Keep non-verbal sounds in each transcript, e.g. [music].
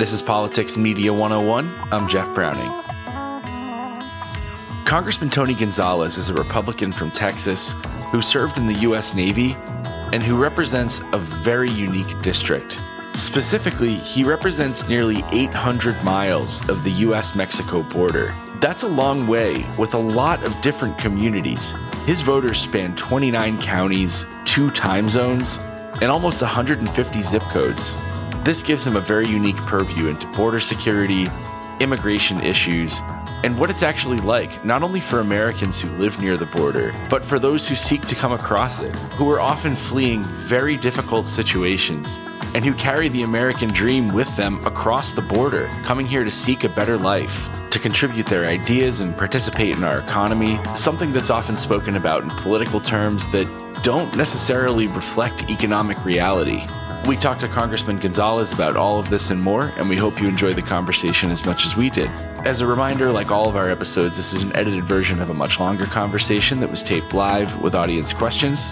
This is Politics Media 101. I'm Jeff Browning. Congressman Tony Gonzales is a Republican from Texas who served in the U.S. Navy and who represents a very unique district. Specifically, he represents nearly 800 miles of the US Mexico border. That's a long way with a lot of different communities. His voters span 29 counties, two time zones, and almost 150 zip codes. This gives him a very unique purview into border security, immigration issues, and what it's actually like, not only for Americans who live near the border, but for those who seek to come across it, who are often fleeing very difficult situations, and who carry the American dream with them across the border, coming here to seek a better life, to contribute their ideas and participate in our economy, something that's often spoken about in political terms that don't necessarily reflect economic reality. We talked to Congressman Gonzales about all of this and more, and we hope you enjoy the conversation as much as we did. As a reminder, like all of our episodes, this is an edited version of a much longer conversation that was taped live with audience questions.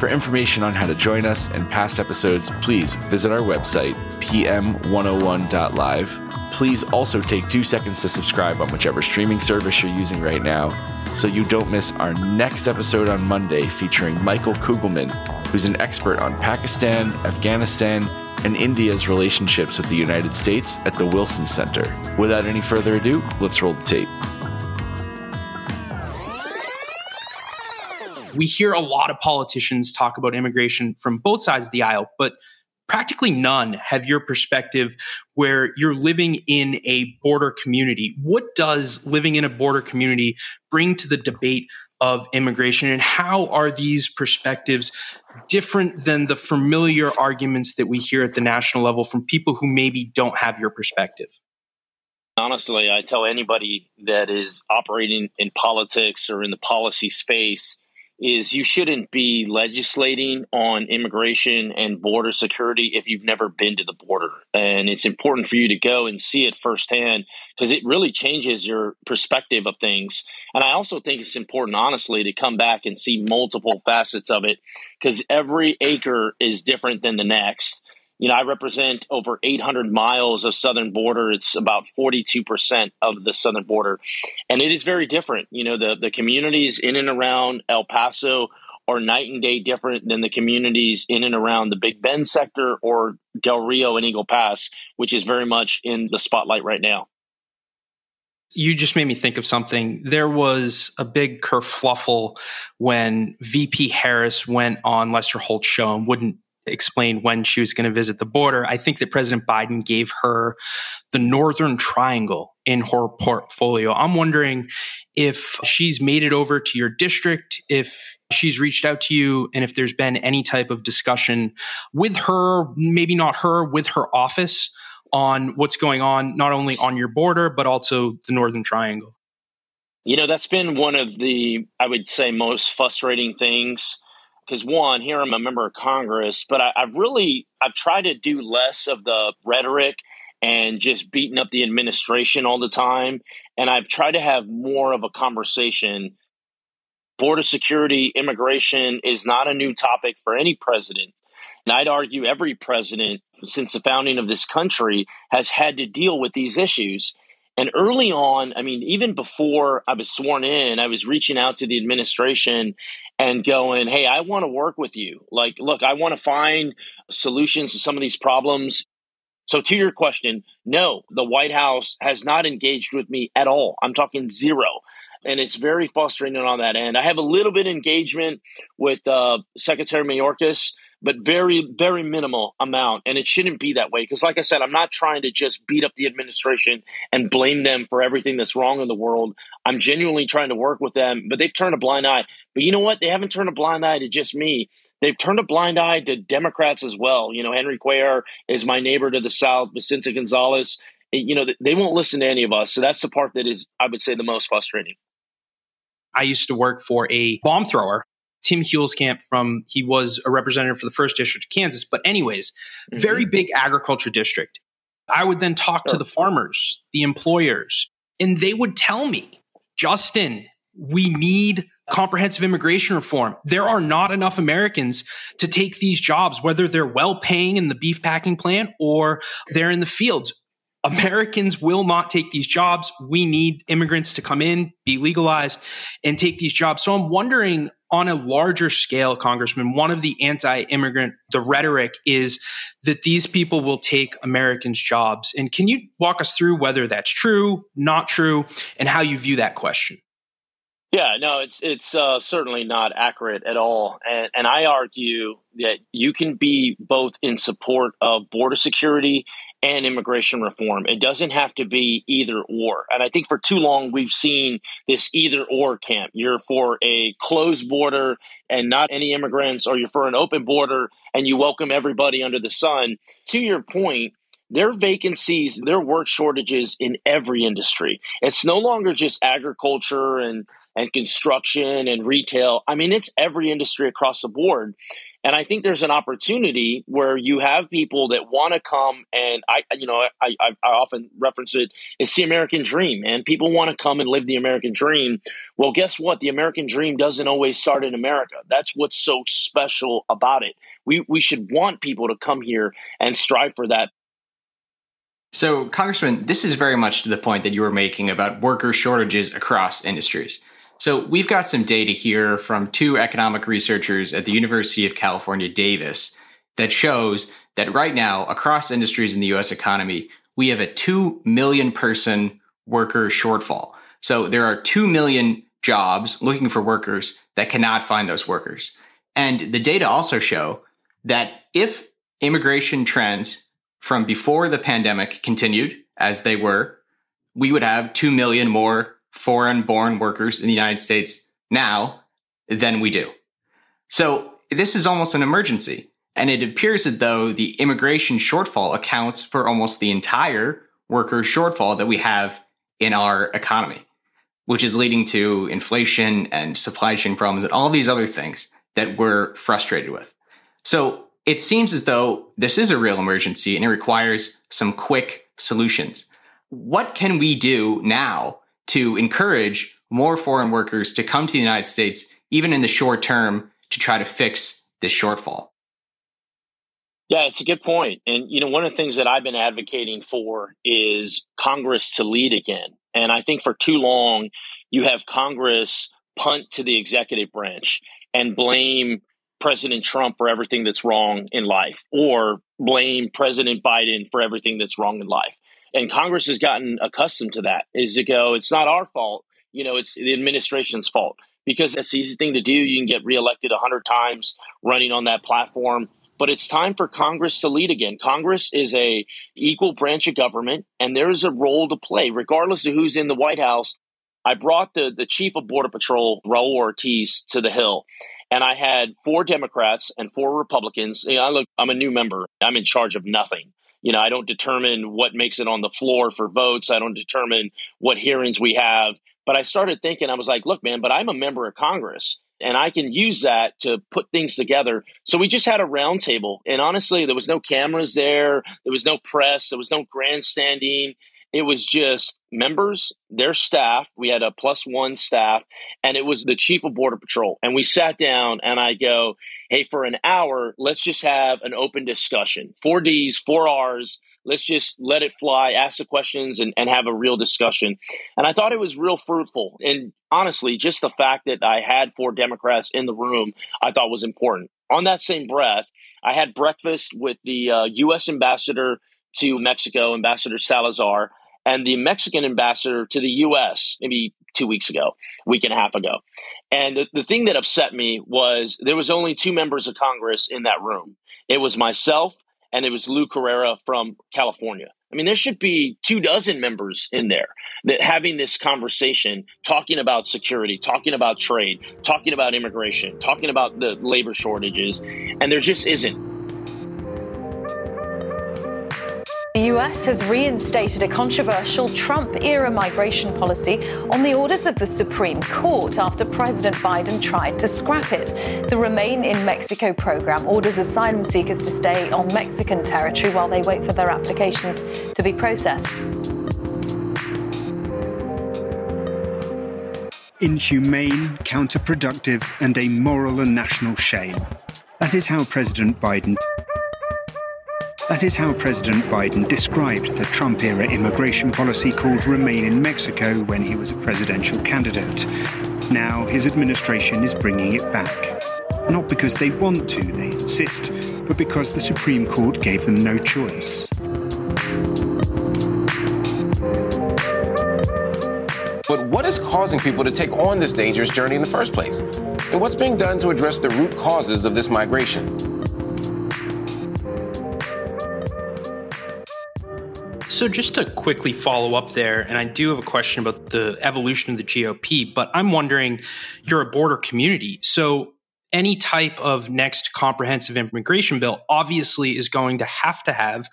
For information on how to join us and past episodes, please visit our website, pm101.live. Please also take two seconds to subscribe on whichever streaming service you're using right now so you don't miss our next episode on Monday featuring Michael Kugelman, who's an expert on Pakistan, Afghanistan, and India's relationships with the United States at the Wilson Center. Without any further ado, let's roll the tape. we hear a lot of politicians talk about immigration from both sides of the aisle, but practically none have your perspective where you're living in a border community. What does living in a border community bring to the debate of immigration and how are these perspectives different than the familiar arguments that we hear at the national level from people who maybe don't have your perspective? Honestly, I tell anybody that is operating in politics or in the policy space is you shouldn't be legislating on immigration and border security if you've never been to the border. And it's important for you to go and see it firsthand because it really changes your perspective of things. And I also think it's important, honestly, to come back and see multiple facets of it because every acre is different than the next you know, I represent over 800 miles of southern border. It's about 42% of the southern border. And it is very different. You know, the, the communities in and around El Paso are night and day different than the communities in and around the Big Bend sector or Del Rio and Eagle Pass, which is very much in the spotlight right now. You just made me think of something. There was a big kerfluffle when VP Harris went on Lester Holt's show and wouldn't explained when she was going to visit the border. I think that President Biden gave her the Northern Triangle in her portfolio. I'm wondering if she's made it over to your district, if she's reached out to you, and if there's been any type of discussion with her, maybe not her, with her office on what's going on, not only on your border, but also the Northern Triangle. You know, that's been one of the, I would say, most frustrating things because one, here I'm a member of Congress, but I, I've really I've tried to do less of the rhetoric and just beating up the administration all the time, and I've tried to have more of a conversation. Border security, immigration is not a new topic for any president. And I'd argue every president since the founding of this country has had to deal with these issues. And early on, I mean, even before I was sworn in, I was reaching out to the administration and going, Hey, I want to work with you. Like, look, I want to find solutions to some of these problems. So, to your question, no, the White House has not engaged with me at all. I'm talking zero. And it's very frustrating on that end. I have a little bit of engagement with uh, Secretary Mayorkas, but very, very minimal amount. And it shouldn't be that way. Because, like I said, I'm not trying to just beat up the administration and blame them for everything that's wrong in the world. I'm genuinely trying to work with them, but they've turned a blind eye. But you know what? They haven't turned a blind eye to just me. They've turned a blind eye to Democrats as well. You know, Henry Cuellar is my neighbor to the south, Vicente Gonzalez. You know, they won't listen to any of us. So that's the part that is, I would say, the most frustrating. I used to work for a bomb thrower Tim Huelskamp from, he was a representative for the first district of Kansas. But, anyways, mm-hmm. very big agriculture district. I would then talk sure. to the farmers, the employers, and they would tell me, Justin, we need comprehensive immigration reform. There are not enough Americans to take these jobs, whether they're well paying in the beef packing plant or they're in the fields. Americans will not take these jobs. We need immigrants to come in, be legalized, and take these jobs. So I'm wondering on a larger scale, Congressman, one of the anti immigrant, the rhetoric is that these people will take Americans' jobs. And can you walk us through whether that's true, not true, and how you view that question? Yeah, no, it's it's uh, certainly not accurate at all, and, and I argue that you can be both in support of border security and immigration reform. It doesn't have to be either or. And I think for too long we've seen this either or camp. You're for a closed border and not any immigrants, or you're for an open border and you welcome everybody under the sun. To your point, there are vacancies, there are work shortages in every industry. It's no longer just agriculture and, and construction and retail. I mean, it's every industry across the board. And I think there's an opportunity where you have people that want to come and I, you know, I, I, I often reference it. It's the American dream, and people want to come and live the American dream. Well, guess what? The American dream doesn't always start in America. That's what's so special about it. We, we should want people to come here and strive for that. So, Congressman, this is very much to the point that you were making about worker shortages across industries. So, we've got some data here from two economic researchers at the University of California, Davis, that shows that right now, across industries in the US economy, we have a 2 million person worker shortfall. So, there are 2 million jobs looking for workers that cannot find those workers. And the data also show that if immigration trends from before the pandemic continued as they were, we would have 2 million more foreign born workers in the United States now than we do. So this is almost an emergency. And it appears as though the immigration shortfall accounts for almost the entire worker shortfall that we have in our economy, which is leading to inflation and supply chain problems and all these other things that we're frustrated with. So it seems as though this is a real emergency and it requires some quick solutions. What can we do now to encourage more foreign workers to come to the United States, even in the short term, to try to fix this shortfall? Yeah, it's a good point. And, you know, one of the things that I've been advocating for is Congress to lead again. And I think for too long, you have Congress punt to the executive branch and blame President Trump for everything that's wrong in life or blame President Biden for everything that's wrong in life. And Congress has gotten accustomed to that is to go, it's not our fault. You know, it's the administration's fault because it's the easy thing to do. You can get reelected a hundred times running on that platform. But it's time for Congress to lead again. Congress is a equal branch of government, and there is a role to play, regardless of who's in the White House. I brought the, the chief of Border Patrol, Raul Ortiz, to the Hill and I had four Democrats and four Republicans. You know, I look, I'm a new member. I'm in charge of nothing. You know, I don't determine what makes it on the floor for votes. I don't determine what hearings we have. But I started thinking, I was like, look, man, but I'm a member of Congress and I can use that to put things together. So we just had a roundtable. And honestly, there was no cameras there, there was no press, there was no grandstanding. It was just members, their staff. We had a plus one staff, and it was the chief of Border Patrol. And we sat down, and I go, Hey, for an hour, let's just have an open discussion. Four Ds, four Rs. Let's just let it fly, ask the questions, and, and have a real discussion. And I thought it was real fruitful. And honestly, just the fact that I had four Democrats in the room, I thought was important. On that same breath, I had breakfast with the uh, U.S. ambassador to Mexico, Ambassador Salazar and the Mexican ambassador to the US maybe two weeks ago, week and a half ago. And the, the thing that upset me was there was only two members of Congress in that room. It was myself and it was Lou Correa from California. I mean, there should be two dozen members in there that having this conversation, talking about security, talking about trade, talking about immigration, talking about the labor shortages, and there just isn't. The US has reinstated a controversial Trump era migration policy on the orders of the Supreme Court after President Biden tried to scrap it. The Remain in Mexico program orders asylum seekers to stay on Mexican territory while they wait for their applications to be processed. Inhumane, counterproductive, and a moral and national shame. That is how President Biden That is how President Biden described the Trump era immigration policy called Remain in Mexico when he was a presidential candidate. Now his administration is bringing it back. Not because they want to, they insist, but because the Supreme Court gave them no choice. But what is causing people to take on this dangerous journey in the first place? And what's being done to address the root causes of this migration? So, just to quickly follow up there, and I do have a question about the evolution of the GOP, but I'm wondering you're a border community. So, any type of next comprehensive immigration bill obviously is going to have to have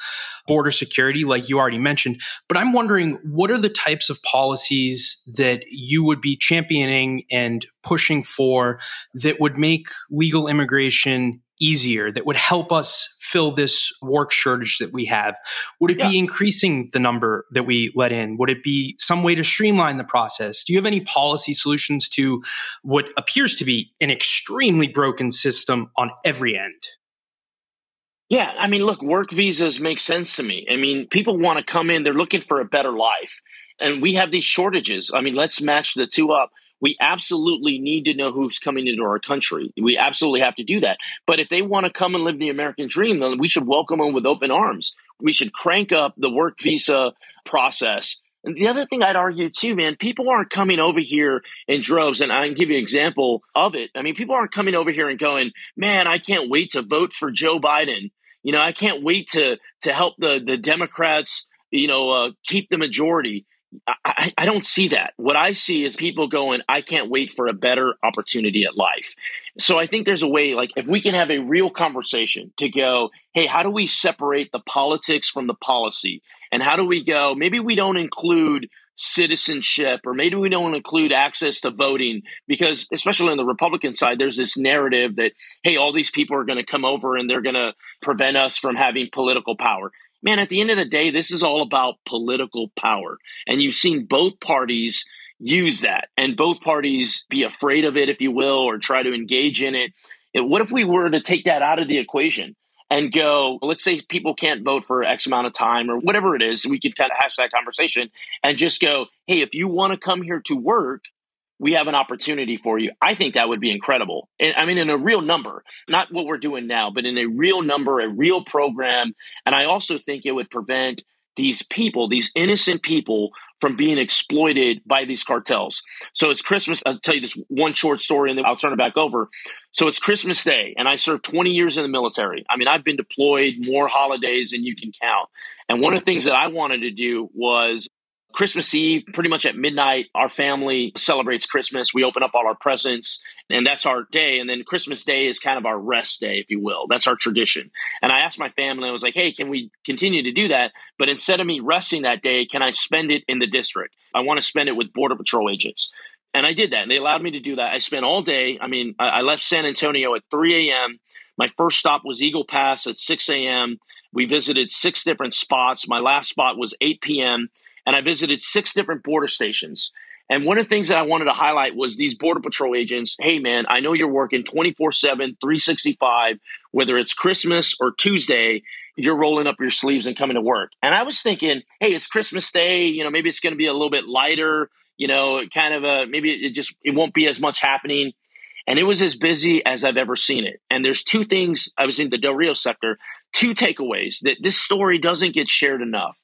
border security, like you already mentioned. But I'm wondering what are the types of policies that you would be championing and pushing for that would make legal immigration easier, that would help us fill this work shortage that we have? Would it yeah. be increasing the number that we let in? Would it be some way to streamline the process? Do you have any policy solutions to what appears to be an extremely broken system on every end? Yeah, I mean, look, work visas make sense to me. I mean, people want to come in, they're looking for a better life. And we have these shortages. I mean, let's match the two up we absolutely need to know who's coming into our country. We absolutely have to do that. But if they want to come and live the American dream, then we should welcome them with open arms. We should crank up the work visa process. And the other thing I'd argue too, man, people aren't coming over here in droves. And I can give you an example of it. I mean, people aren't coming over here and going, man, I can't wait to vote for Joe Biden. You know, I can't wait to to help the the Democrats, you know, uh, keep the majority. I, I, don't see that. What I see is people going, I can't wait for a better opportunity at life. So I think there's a way, like, if we can have a real conversation to go, hey, how do we separate the politics from the policy? And how do we go, maybe we don't include citizenship or maybe we don't include access to voting because especially on the republican side there's this narrative that hey all these people are going to come over and they're going to prevent us from having political power man, at the end of the day, this is all about political power. And you've seen both parties use that and both parties be afraid of it, if you will, or try to engage in it. What if we were to take that out of the equation? and go, let's say people can't vote for X amount of time or whatever it is, we could kind of hash that conversation and just go, hey, if you want to come here to work, we have an opportunity for you. I think that would be incredible. And, I mean, in a real number, not what we're doing now, but in a real number, a real program. And I also think it would prevent these people, these innocent people, from being exploited by these cartels. So it's Christmas. I'll tell you this one short story and then I'll turn it back over. So it's Christmas Day, and I served 20 years in the military. I mean, I've been deployed more holidays than you can count. And one of the things that I wanted to do was Christmas Eve, pretty much at midnight, our family celebrates Christmas. We open up all our presents, and that's our day. And then Christmas Day is kind of our rest day, if you will. That's our tradition. And I asked my family, I was like, hey, can we continue to do that? But instead of me resting that day, can I spend it in the district? I want to spend it with Border Patrol agents. And I did that, and they allowed me to do that. I spent all day. I mean, I left San Antonio at 3 a.m. My first stop was Eagle Pass at 6 a.m. We visited six different spots. My last spot was 8 p.m and I visited six different border stations. And one of the things that I wanted to highlight was these Border Patrol agents. Hey, man, I know you're working 24 7, 365, whether it's Christmas or Tuesday, you're rolling up your sleeves and coming to work. And I was thinking, hey, it's Christmas Day. You know, maybe it's going to be a little bit lighter, you know, kind of a maybe it just, it won't be as much happening. And it was as busy as I've ever seen it. And there's two things I was in the Del Rio sector, two takeaways that this story doesn't get shared enough.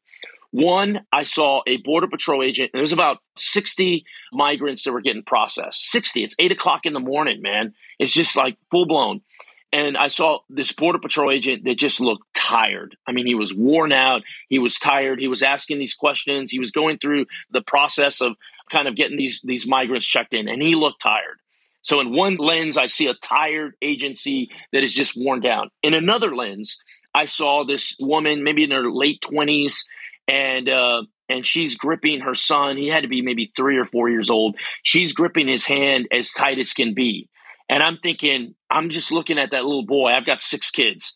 One, I saw a Border Patrol agent, and there was about 60 migrants that were getting processed. 60. It's eight o'clock in the morning, man. It's just like full blown. And I saw this Border Patrol agent that just looked tired. I mean, he was worn out. He was tired. He was asking these questions. He was going through the process of kind of getting these, these migrants checked in, and he looked tired. So, in one lens, I see a tired agency that is just worn down. In another lens, I saw this woman, maybe in her late 20s, and uh, and she's gripping her son. He had to be maybe three or four years old. She's gripping his hand as tight as can be. And I'm thinking, I'm just looking at that little boy. I've got six kids,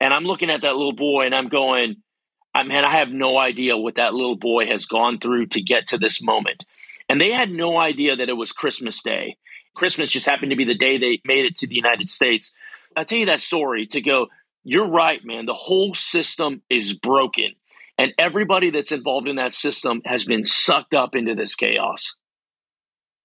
and I'm looking at that little boy, and I'm going, I man, I have no idea what that little boy has gone through to get to this moment. And they had no idea that it was Christmas Day. Christmas just happened to be the day they made it to the United States. I'll tell you that story to go, you're right, man. The whole system is broken. And everybody that's involved in that system has been sucked up into this chaos.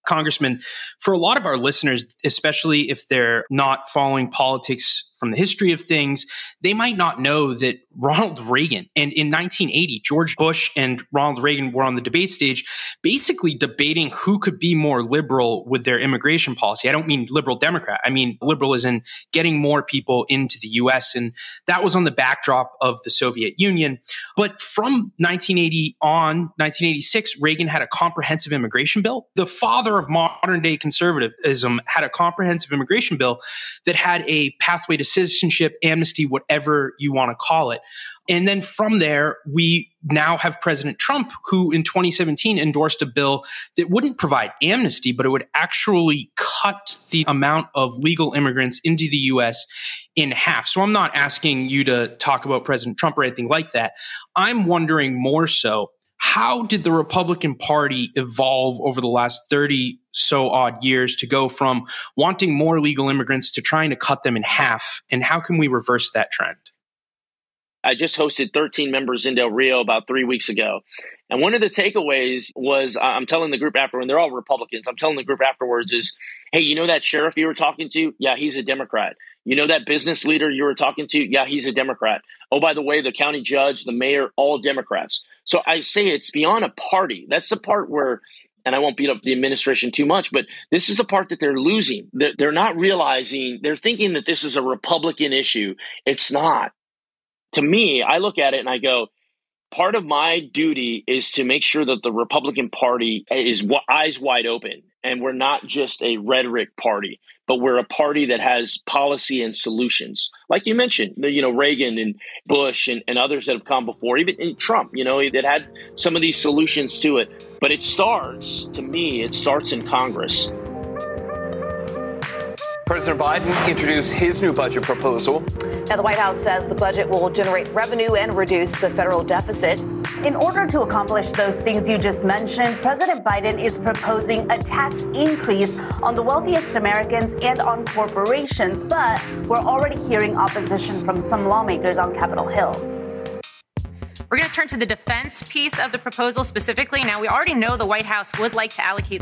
Congressman, for a lot of our listeners, especially if they're not following politics from the history of things, they might not know that Ronald Reagan and in 1980, George Bush and Ronald Reagan were on the debate stage, basically debating who could be more liberal with their immigration policy. I don't mean liberal Democrat. I mean liberal as in getting more people into the U.S. And that was on the backdrop of the Soviet Union. But from 1980 on, 1986, Reagan had a comprehensive immigration bill. The father of modern day conservatism had a comprehensive immigration bill that had a pathway to citizenship, amnesty, whatever you want to call it. And then from there, we now have President Trump, who in 2017 endorsed a bill that wouldn't provide amnesty, but it would actually cut the amount of legal immigrants into the US in half. So I'm not asking you to talk about President Trump or anything like that. I'm wondering more so how did the Republican Party evolve over the last 30 so odd years to go from wanting more legal immigrants to trying to cut them in half? And how can we reverse that trend? I just hosted 13 members in Del Rio about three weeks ago. And one of the takeaways was I'm telling the group after, and they're all Republicans, I'm telling the group afterwards is, hey, you know that sheriff you were talking to? Yeah, he's a Democrat. You know that business leader you were talking to? Yeah, he's a Democrat. Oh, by the way, the county judge, the mayor, all Democrats. So I say it's beyond a party. That's the part where, and I won't beat up the administration too much, but this is the part that they're losing. They're, they're not realizing, they're thinking that this is a Republican issue. It's not. To me, I look at it and I go, part of my duty is to make sure that the Republican Party is eyes wide open and we're not just a rhetoric party, but we're a party that has policy and solutions. Like you mentioned, you know, Reagan and Bush and, and others that have come before, even Trump, you know, that had some of these solutions to it. But it starts, to me, it starts in Congress. President Biden introduced his new budget proposal. Now, the White House says the budget will generate revenue and reduce the federal deficit. In order to accomplish those things you just mentioned, President Biden is proposing a tax increase on the wealthiest Americans and on corporations. But we're already hearing opposition from some lawmakers on Capitol Hill. We're going to turn to the defense piece of the proposal specifically. Now, we already know the White House would like to allocate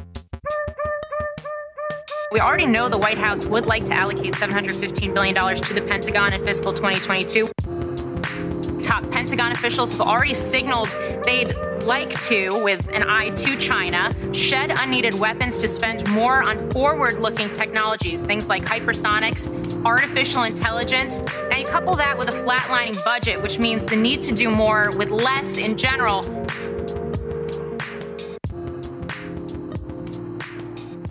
we already know the White House would like to allocate $715 billion to the Pentagon in fiscal 2022. Top Pentagon officials have already signaled they'd like to, with an eye to China, shed unneeded weapons to spend more on forward looking technologies, things like hypersonics, artificial intelligence. Now, you couple that with a flatlining budget, which means the need to do more with less in general.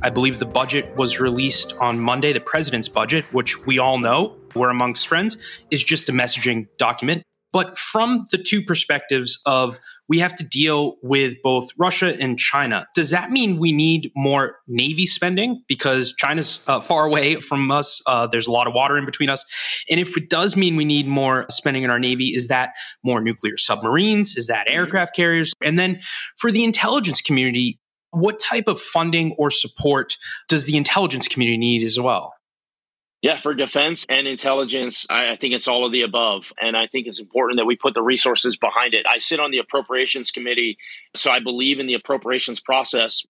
I believe the budget was released on Monday. The president's budget, which we all know, we're amongst friends, is just a messaging document. But from the two perspectives of we have to deal with both Russia and China, does that mean we need more Navy spending because China's uh, far away from us? Uh, there's a lot of water in between us. And if it does mean we need more spending in our Navy, is that more nuclear submarines? Is that aircraft carriers? And then for the intelligence community, what type of funding or support does the intelligence community need as well? Yeah, for defense and intelligence, I, think it's all of the above. And I think it's important that we put the resources behind it. I sit on the appropriations committee, so I believe in the appropriations process.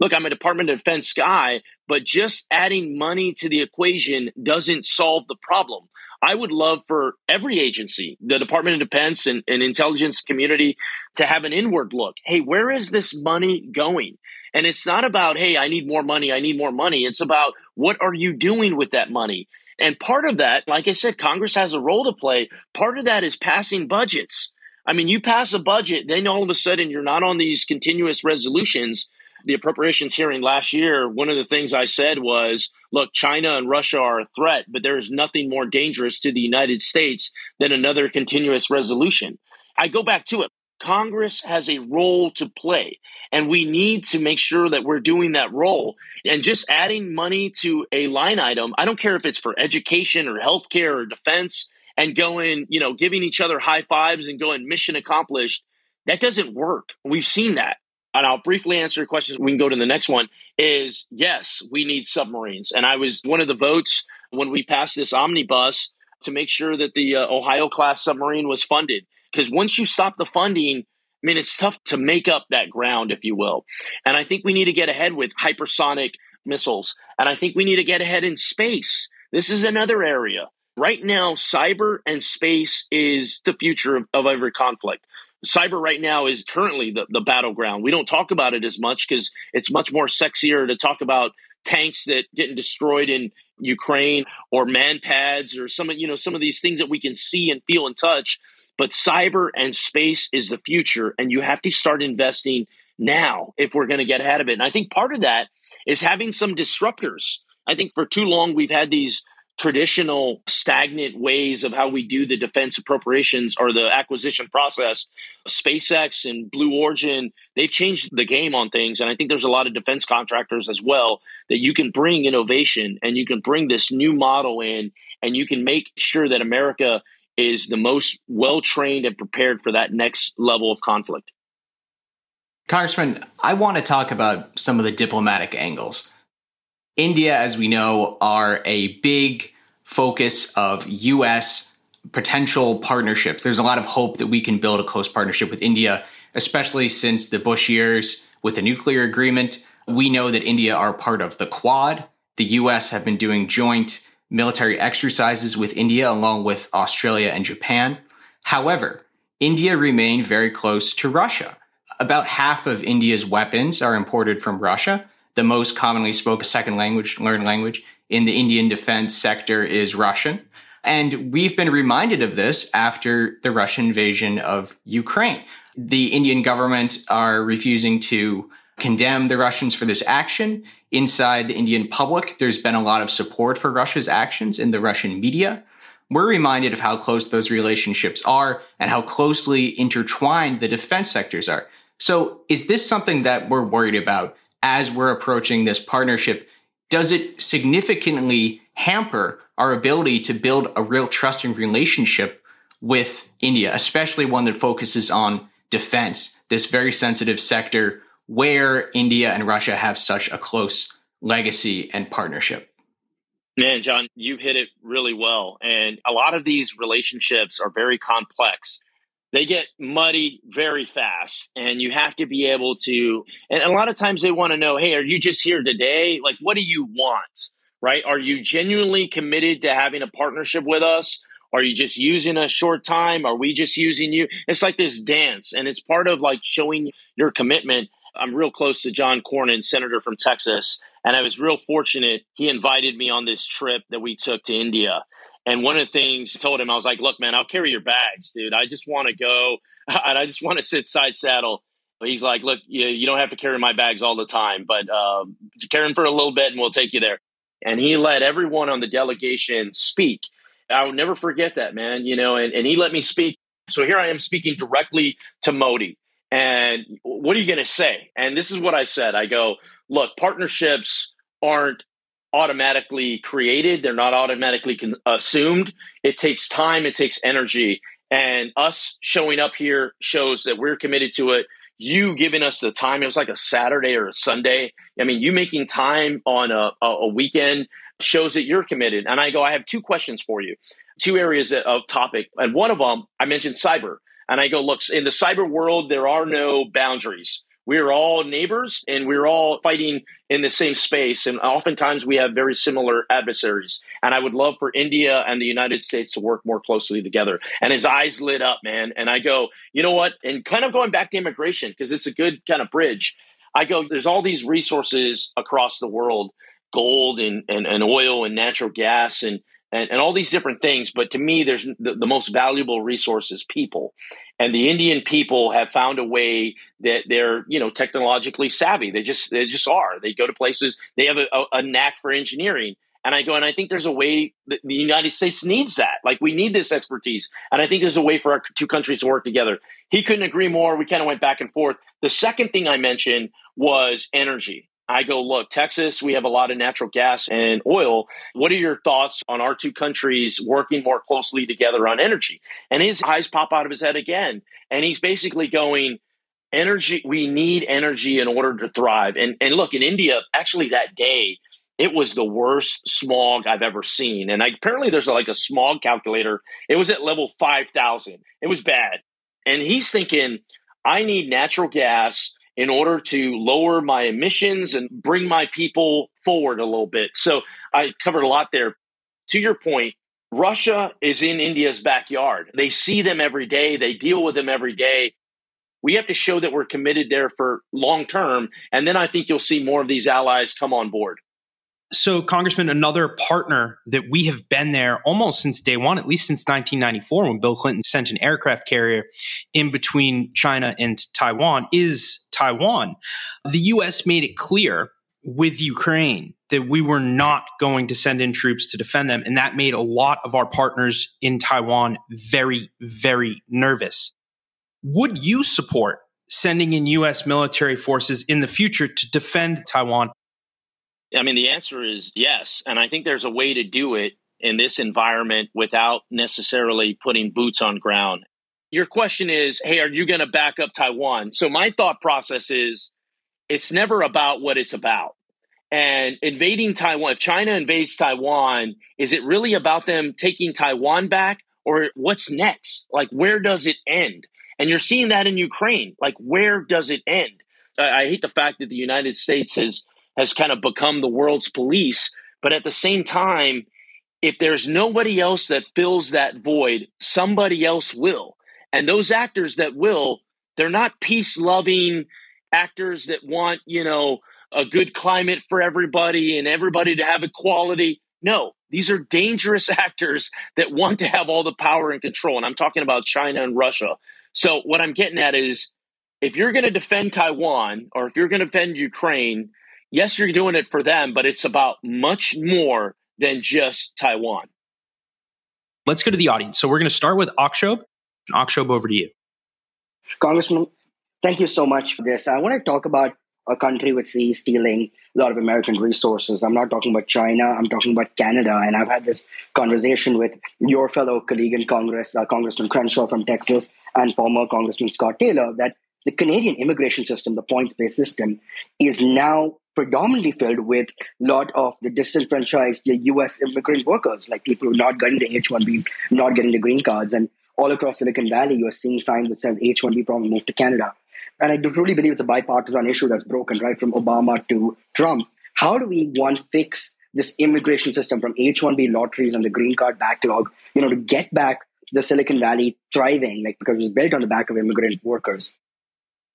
Look, I'm a Department of Defense guy, but just adding money to the equation doesn't solve the problem. I would love for every agency, the Department of Defense and, and intelligence community, to have an inward look. Hey, where is this money going? And it's not about, hey, I need more money, I need more money. It's about what are you doing with that money? And part of that, like I said, Congress has a role to play. Part of that is passing budgets. I mean, you pass a budget, then all of a sudden you're not on these continuous resolutions. The appropriations hearing last year, one of the things I said was, look, China and Russia are a threat, but there is nothing more dangerous to the United States than another continuous resolution. I go back to it. Congress has a role to play, and we need to make sure that we're doing that role. And just adding money to a line item, I don't care if it's for education or healthcare or defense, and going, you know, giving each other high fives and going mission accomplished, that doesn't work. We've seen that. And I'll briefly answer your questions. We can go to the next one. Is yes, we need submarines. And I was one of the votes when we passed this omnibus to make sure that the uh, Ohio class submarine was funded. Because once you stop the funding, I mean, it's tough to make up that ground, if you will. And I think we need to get ahead with hypersonic missiles. And I think we need to get ahead in space. This is another area. Right now, cyber and space is the future of, of every conflict. Cyber right now is currently the, the battleground. We don't talk about it as much because it's much more sexier to talk about tanks that getting destroyed in Ukraine or MANPADS or some you know some of these things that we can see and feel and touch. But cyber and space is the future, and you have to start investing now if we're going to get ahead of it. And I think part of that is having some disruptors. I think for too long we've had these traditional stagnant ways of how we do the defense appropriations or the acquisition process. SpaceX and Blue Origin, they've changed the game on things. And I think there's a lot of defense contractors as well that you can bring innovation and you can bring this new model in and you can make sure that America is the most well trained and prepared for that next level of conflict. Congressman, I want to talk about some of the diplomatic angles. India, as we know, are a big focus of U.S. potential partnerships. There's a lot of hope that we can build a close partnership with India, especially since the Bush years with the nuclear agreement. We know that India are part of the Quad. The U.S. have been doing joint military exercises with India along with Australia and Japan. However, India remained very close to Russia. About half of India's weapons are imported from Russia the most commonly spoken second language, learned language in the Indian defense sector is Russian. And we've been reminded of this after the Russian invasion of Ukraine. The Indian government are refusing to condemn the Russians for this action. Inside the Indian public, there's been a lot of support for Russia's actions in the Russian media. We're reminded of how close those relationships are and how closely intertwined the defense sectors are. So, is this something that we're worried about as we're approaching this partnership, does it significantly hamper our ability to build a real trusting relationship with India, especially one that focuses on defense, this very sensitive sector where India and Russia have such a close legacy and partnership? Man, John, you hit it really well. And a lot of these relationships are very complex they get muddy very fast and you have to be able to and a lot of times they want to know hey are you just here today? Like what do you want? Right? Are you genuinely committed to having a partnership with us? Are you just using a short time? Are we just using you? It's like this dance and it's part of like showing your commitment. I'm real close to john cornyn senator from texas and i was real fortunate he invited me on this trip that we took to india and one of the things I told him, I was like, look, man, I'll carry your bags, dude. I just want to go [laughs] and I just want to sit side saddle. But he's like, look, you, you don't have to carry my bags all the time, but uh, carry them for a little bit and we'll take you there. And he let everyone on the delegation speak. I will never forget that, man, you know, and, and he let me speak. So here I am speaking directly to Modi. And what are you going to say? And this is what I said. I go, look, partnerships aren't automatically created. They're not automatically con- assumed. It takes time. It takes energy. And us showing up here shows that we're committed to it. You giving us the time. It was like a Saturday or a Sunday. I mean, you making time on a, a weekend shows that you're committed. And I go, I have two questions for you, two areas of topic. And one of them, I mentioned cyber. And I go, look, in the cyber world, there are no boundaries we're all neighbors and we're all fighting in the same space. And oftentimes we have very similar adversaries. And I would love for India and the United States to work more closely together. And his eyes lit up, man. And I go, you know what? And kind of going back to immigration, because it's a good kind of bridge. I go, there's all these resources across the world gold and, and, and oil and natural gas and and, and all these different things. But to me, there's the, the, most valuable resource is people. And the Indian people have found a way that they're, you know, technologically savvy. They just, they just are. They go to places, they have a, a, a knack for engineering. And I go, and I think there's a way that the United States needs that. Like we need this expertise. And I think there's a way for our two countries to work together. He couldn't agree more. We kind of went back and forth. The second thing I mentioned was energy. I go, look, Texas, we have a lot of natural gas and oil. What are your thoughts on our two countries working more closely together on energy? And his eyes pop out of his head again. And he's basically going, energy, we need energy in order to thrive. And, and look, in India, actually that day, it was the worst smog I've ever seen. And I, apparently, there's like a smog calculator. It was at level 5,000. It was bad. And he's thinking, I need natural gas in order to lower my emissions and bring my people forward a little bit. So I covered a lot there. To your point, Russia is in India's backyard. They see them every day, they deal with them every day. We have to show that we're committed there for long term. And then I think you'll see more of these allies come on board. So, Congressman, another partner that we have been there almost since day one, at least since 1994, when Bill Clinton sent an aircraft carrier in between China and Taiwan, is Taiwan. The U.S. made it clear with Ukraine that we were not going to send in troops to defend them. And that made a lot of our partners in Taiwan very, very nervous. Would you support sending in U.S. military forces in the future to defend Taiwan? I mean, the answer is yes. And I think there's a way to do it in this environment without necessarily putting boots on ground. Your question is, hey, are you going to back up Taiwan? So my thought process is it's never about what it's about. And invading Taiwan, if China invades Taiwan, is it really about them taking Taiwan back or what's next? Like, where does it end? And you're seeing that in Ukraine. Like, where does it end? I, I hate the fact that the United States has has kind of become the world's police, but at the same time, if there's nobody else that fills that void, somebody else will. And those actors that will, they're not peace loving actors that want, you know, a good climate for everybody and everybody to have equality. No, these are dangerous [laughs] actors that want to have all the power and control. And I'm talking about China and Russia. So, what I'm getting at is if you're going to defend Taiwan or if you're going to defend Ukraine, yes, you're doing it for them, but it's about much more than just Taiwan. Let's go to the audience. So, we're going to start with Akshob. Akshob, over to you. Congressman, thank you so much for this. I want to talk about a country which is stealing a lot of American resources. I'm not talking about China, I'm talking about Canada. And I've had this conversation with your fellow colleague in Congress, uh, Congressman Crenshaw from Texas, and former Congressman Scott Taylor, that the Canadian immigration system, the points based system, is now predominantly filled with a lot of the disenfranchised US immigrant workers, like people who are not getting the H 1Bs, not getting the green cards. And all across Silicon Valley, you're seeing signs that says H 1B problem move to Canada. And I do truly believe it's a bipartisan issue that's broken, right, from Obama to Trump. How do we, one, fix this immigration system from H 1B lotteries and the green card backlog, you know, to get back the Silicon Valley thriving, like because it was built on the back of immigrant workers?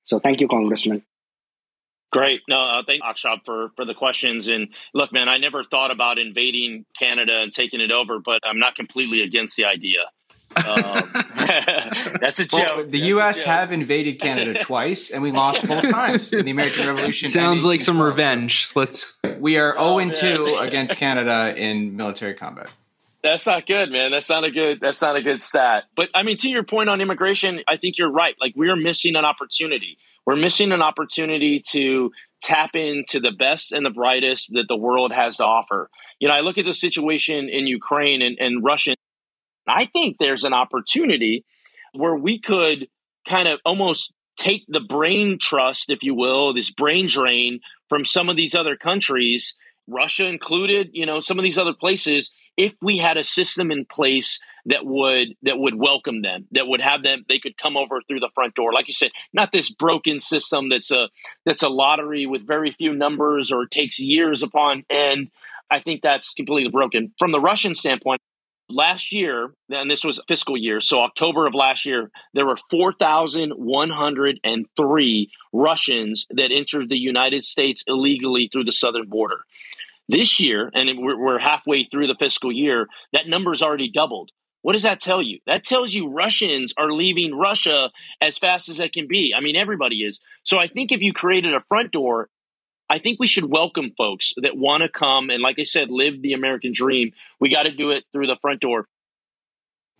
So thank you, Congressman. Great. No, uh, thank Akshob for for the questions. And look, man, I never thought about invading Canada and taking it over, but I'm not completely against the idea. Um, [laughs] that's a joke. Well, the that's U.S. have invaded Canada [laughs] twice, and we lost both times in the American [laughs] Revolution. Sounds like some revenge. Let's. We are oh, 0 2 against Canada in military combat. That's not good, man. That's not a good. That's not a good stat. But I mean, to your point on immigration, I think you're right. Like we're missing an opportunity. We're missing an opportunity to tap into the best and the brightest that the world has to offer. You know, I look at the situation in Ukraine and, and Russia I think there's an opportunity where we could kind of almost take the brain trust, if you will, this brain drain from some of these other countries, Russia included, you know, some of these other places, if we had a system in place that would that would welcome them, that would have them, they could come over through the front door. Like you said, not this broken system that's a that's a lottery with very few numbers or takes years upon end. I think that's completely broken. From the Russian standpoint, last year, and this was fiscal year, so October of last year, there were 4,103 Russians that entered the United States illegally through the southern border. This year, and we're halfway through the fiscal year, that number's already doubled. What does that tell you? That tells you Russians are leaving Russia as fast as it can be. I mean, everybody is. So I think if you created a front door I think we should welcome folks that want to come and, like I said, live the American dream. We got to do it through the front door.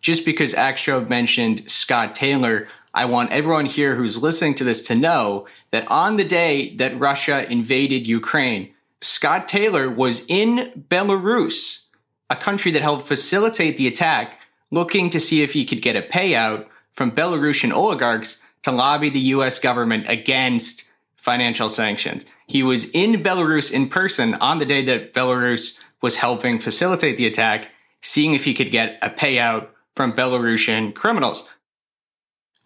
Just because Akshob mentioned Scott Taylor, I want everyone here who's listening to this to know that on the day that Russia invaded Ukraine, Scott Taylor was in Belarus, a country that helped facilitate the attack, looking to see if he could get a payout from Belarusian oligarchs to lobby the US government against financial sanctions. He was in Belarus in person on the day that Belarus was helping facilitate the attack, seeing if he could get a payout from Belarusian criminals.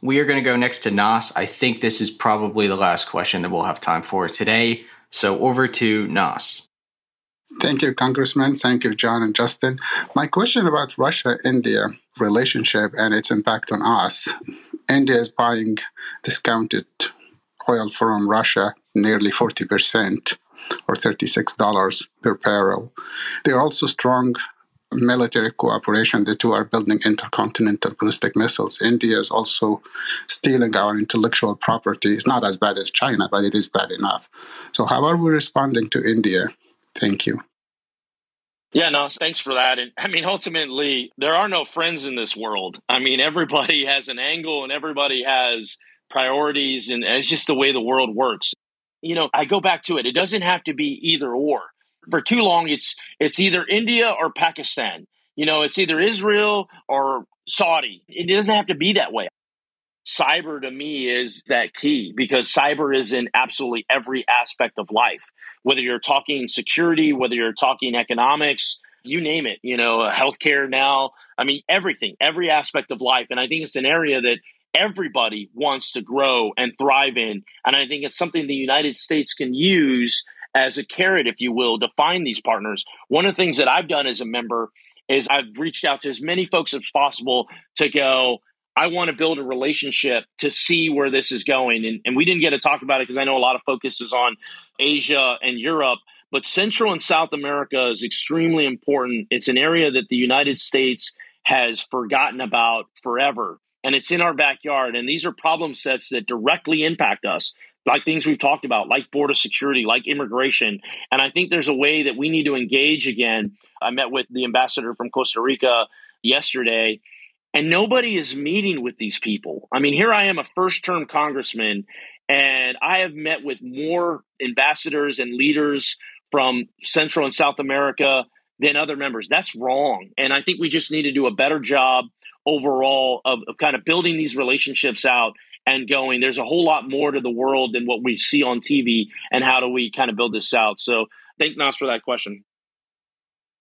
We are going to go next to Nas. I think this is probably the last question that we'll have time for today. So over to Nas. Thank you, Congressman. Thank you, John and Justin. My question about Russia India relationship and its impact on us. India is buying discounted oil from Russia nearly 40% or $36 per barrel. There are also strong military cooperation. The two are building intercontinental ballistic missiles. India is also stealing our intellectual property. It's not as bad as China, but it is bad enough. So, how are we responding to India? Thank you. Yeah, no, thanks for that. And I mean, ultimately, there are no friends in this world. I mean, [laughs] everybody has an angle and everybody has priorities, and it's just the way the world works. You know, I go back to it. It doesn't have to be either or. For too long, it's it's either India or Pakistan. You know, it's either Israel or Saudi. It doesn't have to be that way cyber to me is that key because cyber is in absolutely every aspect of life whether you're talking security whether you're talking economics you name it you know healthcare now i mean everything every aspect of life. And i think it's an area that everybody wants to grow and thrive in. And i think it's something the united states can use as a carrot if you will to find these partners. One of the things that i've done as a member is i've reached out to as many folks as possible to go I want to build a relationship to see where this is going. And, and we didn't get to talk about it because I know a lot of focus is on Asia and Europe, but Central and South America is extremely important. It's an area that the United States has forgotten about forever. And it's in our backyard. And these are problem sets that directly impact us, like things we've talked about, like border security, like immigration. And I think there's a way that we need to engage again. I met with the ambassador from Costa Rica yesterday and nobody is meeting with these people. I mean, here I am, a first term congressman, and I have met with more ambassadors and leaders from Central and South America than other members. That's wrong. And I think we just need to do a better job overall of, of kind of building these relationships out and going, there's a whole lot more to the world than what we see on TV. And how do we kind of build this out? So thank Nas for that question.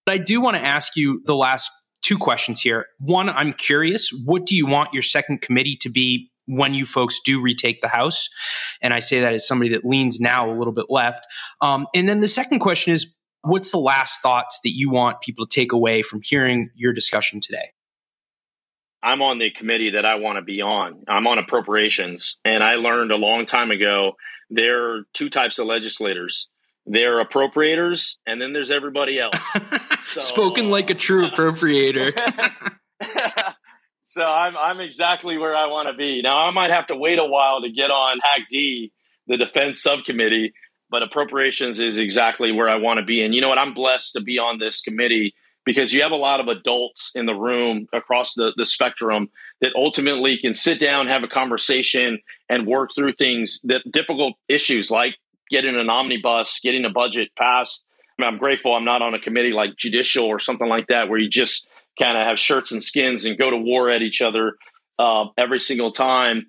I do want to ask you the last two questions here. One, I'm curious, what do you want your second committee to be when you folks do retake the House? And I say that as somebody that leans now a little bit left. Um, and then the second question is, what's the last thoughts that you want people to take away from hearing your discussion today? I'm on the committee that I want to be on. I'm on appropriations. And I learned a long time ago there are two types of legislators there are appropriators, and then there's everybody else. [laughs] So, Spoken like a true uh, appropriator. [laughs] so I'm I'm exactly where I want to be. Now I might have to wait a while to get on HAC-D, the defense subcommittee, but appropriations is exactly where I want to be. And you know what? I'm blessed to be on this committee because you have a lot of adults in the room across the, the spectrum that ultimately can sit down, have a conversation, and work through things that difficult issues like getting an omnibus, getting a budget passed. I mean, I'm grateful I'm not on a committee like judicial or something like that, where you just kind of have shirts and skins and go to war at each other uh, every single time.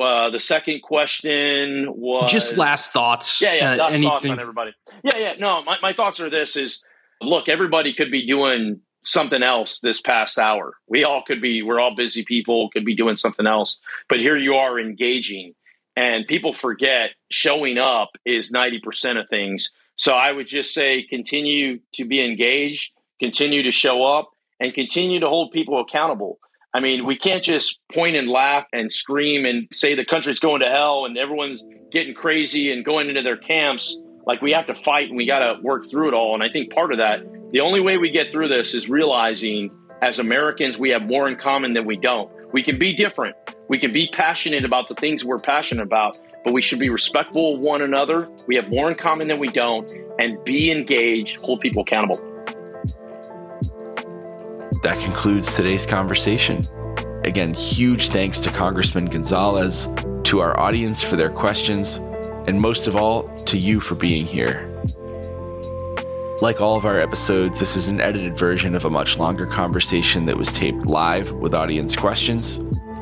Uh, the second question was just last thoughts. Yeah, yeah, uh, thoughts on everybody. Yeah, yeah. No, my, my thoughts are this: is look, everybody could be doing something else this past hour. We all could be. We're all busy people. Could be doing something else, but here you are engaging and people forget showing up is 90% of things. So I would just say continue to be engaged, continue to show up, and continue to hold people accountable. I mean, we can't just point and laugh and scream and say the country's going to hell and everyone's getting crazy and going into their camps. Like we have to fight and we got to work through it all. And I think part of that, the only way we get through this is realizing as Americans, we have more in common than we don't. We can be different, we can be passionate about the things we're passionate about, but we should be respectful of one another. We have more in common than we don't, and be engaged, hold people accountable. That concludes today's conversation. Again, huge thanks to Congressman Gonzales, to our audience for their questions, and most of all, to you for being here. Like all of our episodes, this is an edited version of a much longer conversation that was taped live with audience questions.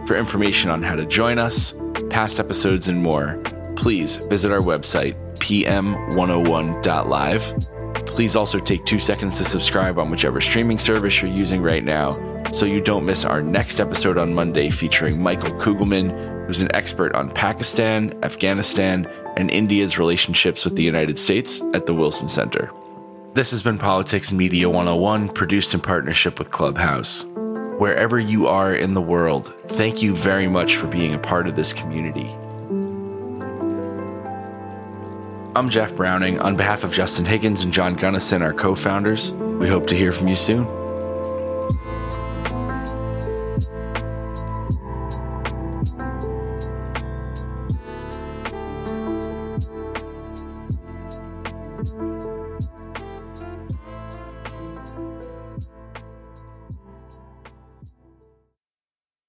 For information on how to join us, past episodes, and more, please visit our website, pm101.live. Please also take two seconds to subscribe on whichever streaming service you're using right now so you don't miss our next episode on Monday featuring Michael Kugelman, who's an expert on Pakistan, Afghanistan, and India's relationships with the United States at the Wilson Center. This has been Politics and Media 101, produced in partnership with Clubhouse. Wherever you are in the world, thank you very much for being a part of this community. I'm Jeff Browning. On behalf of Justin Higgins and John Gunnison, our co founders, we hope to hear from you soon.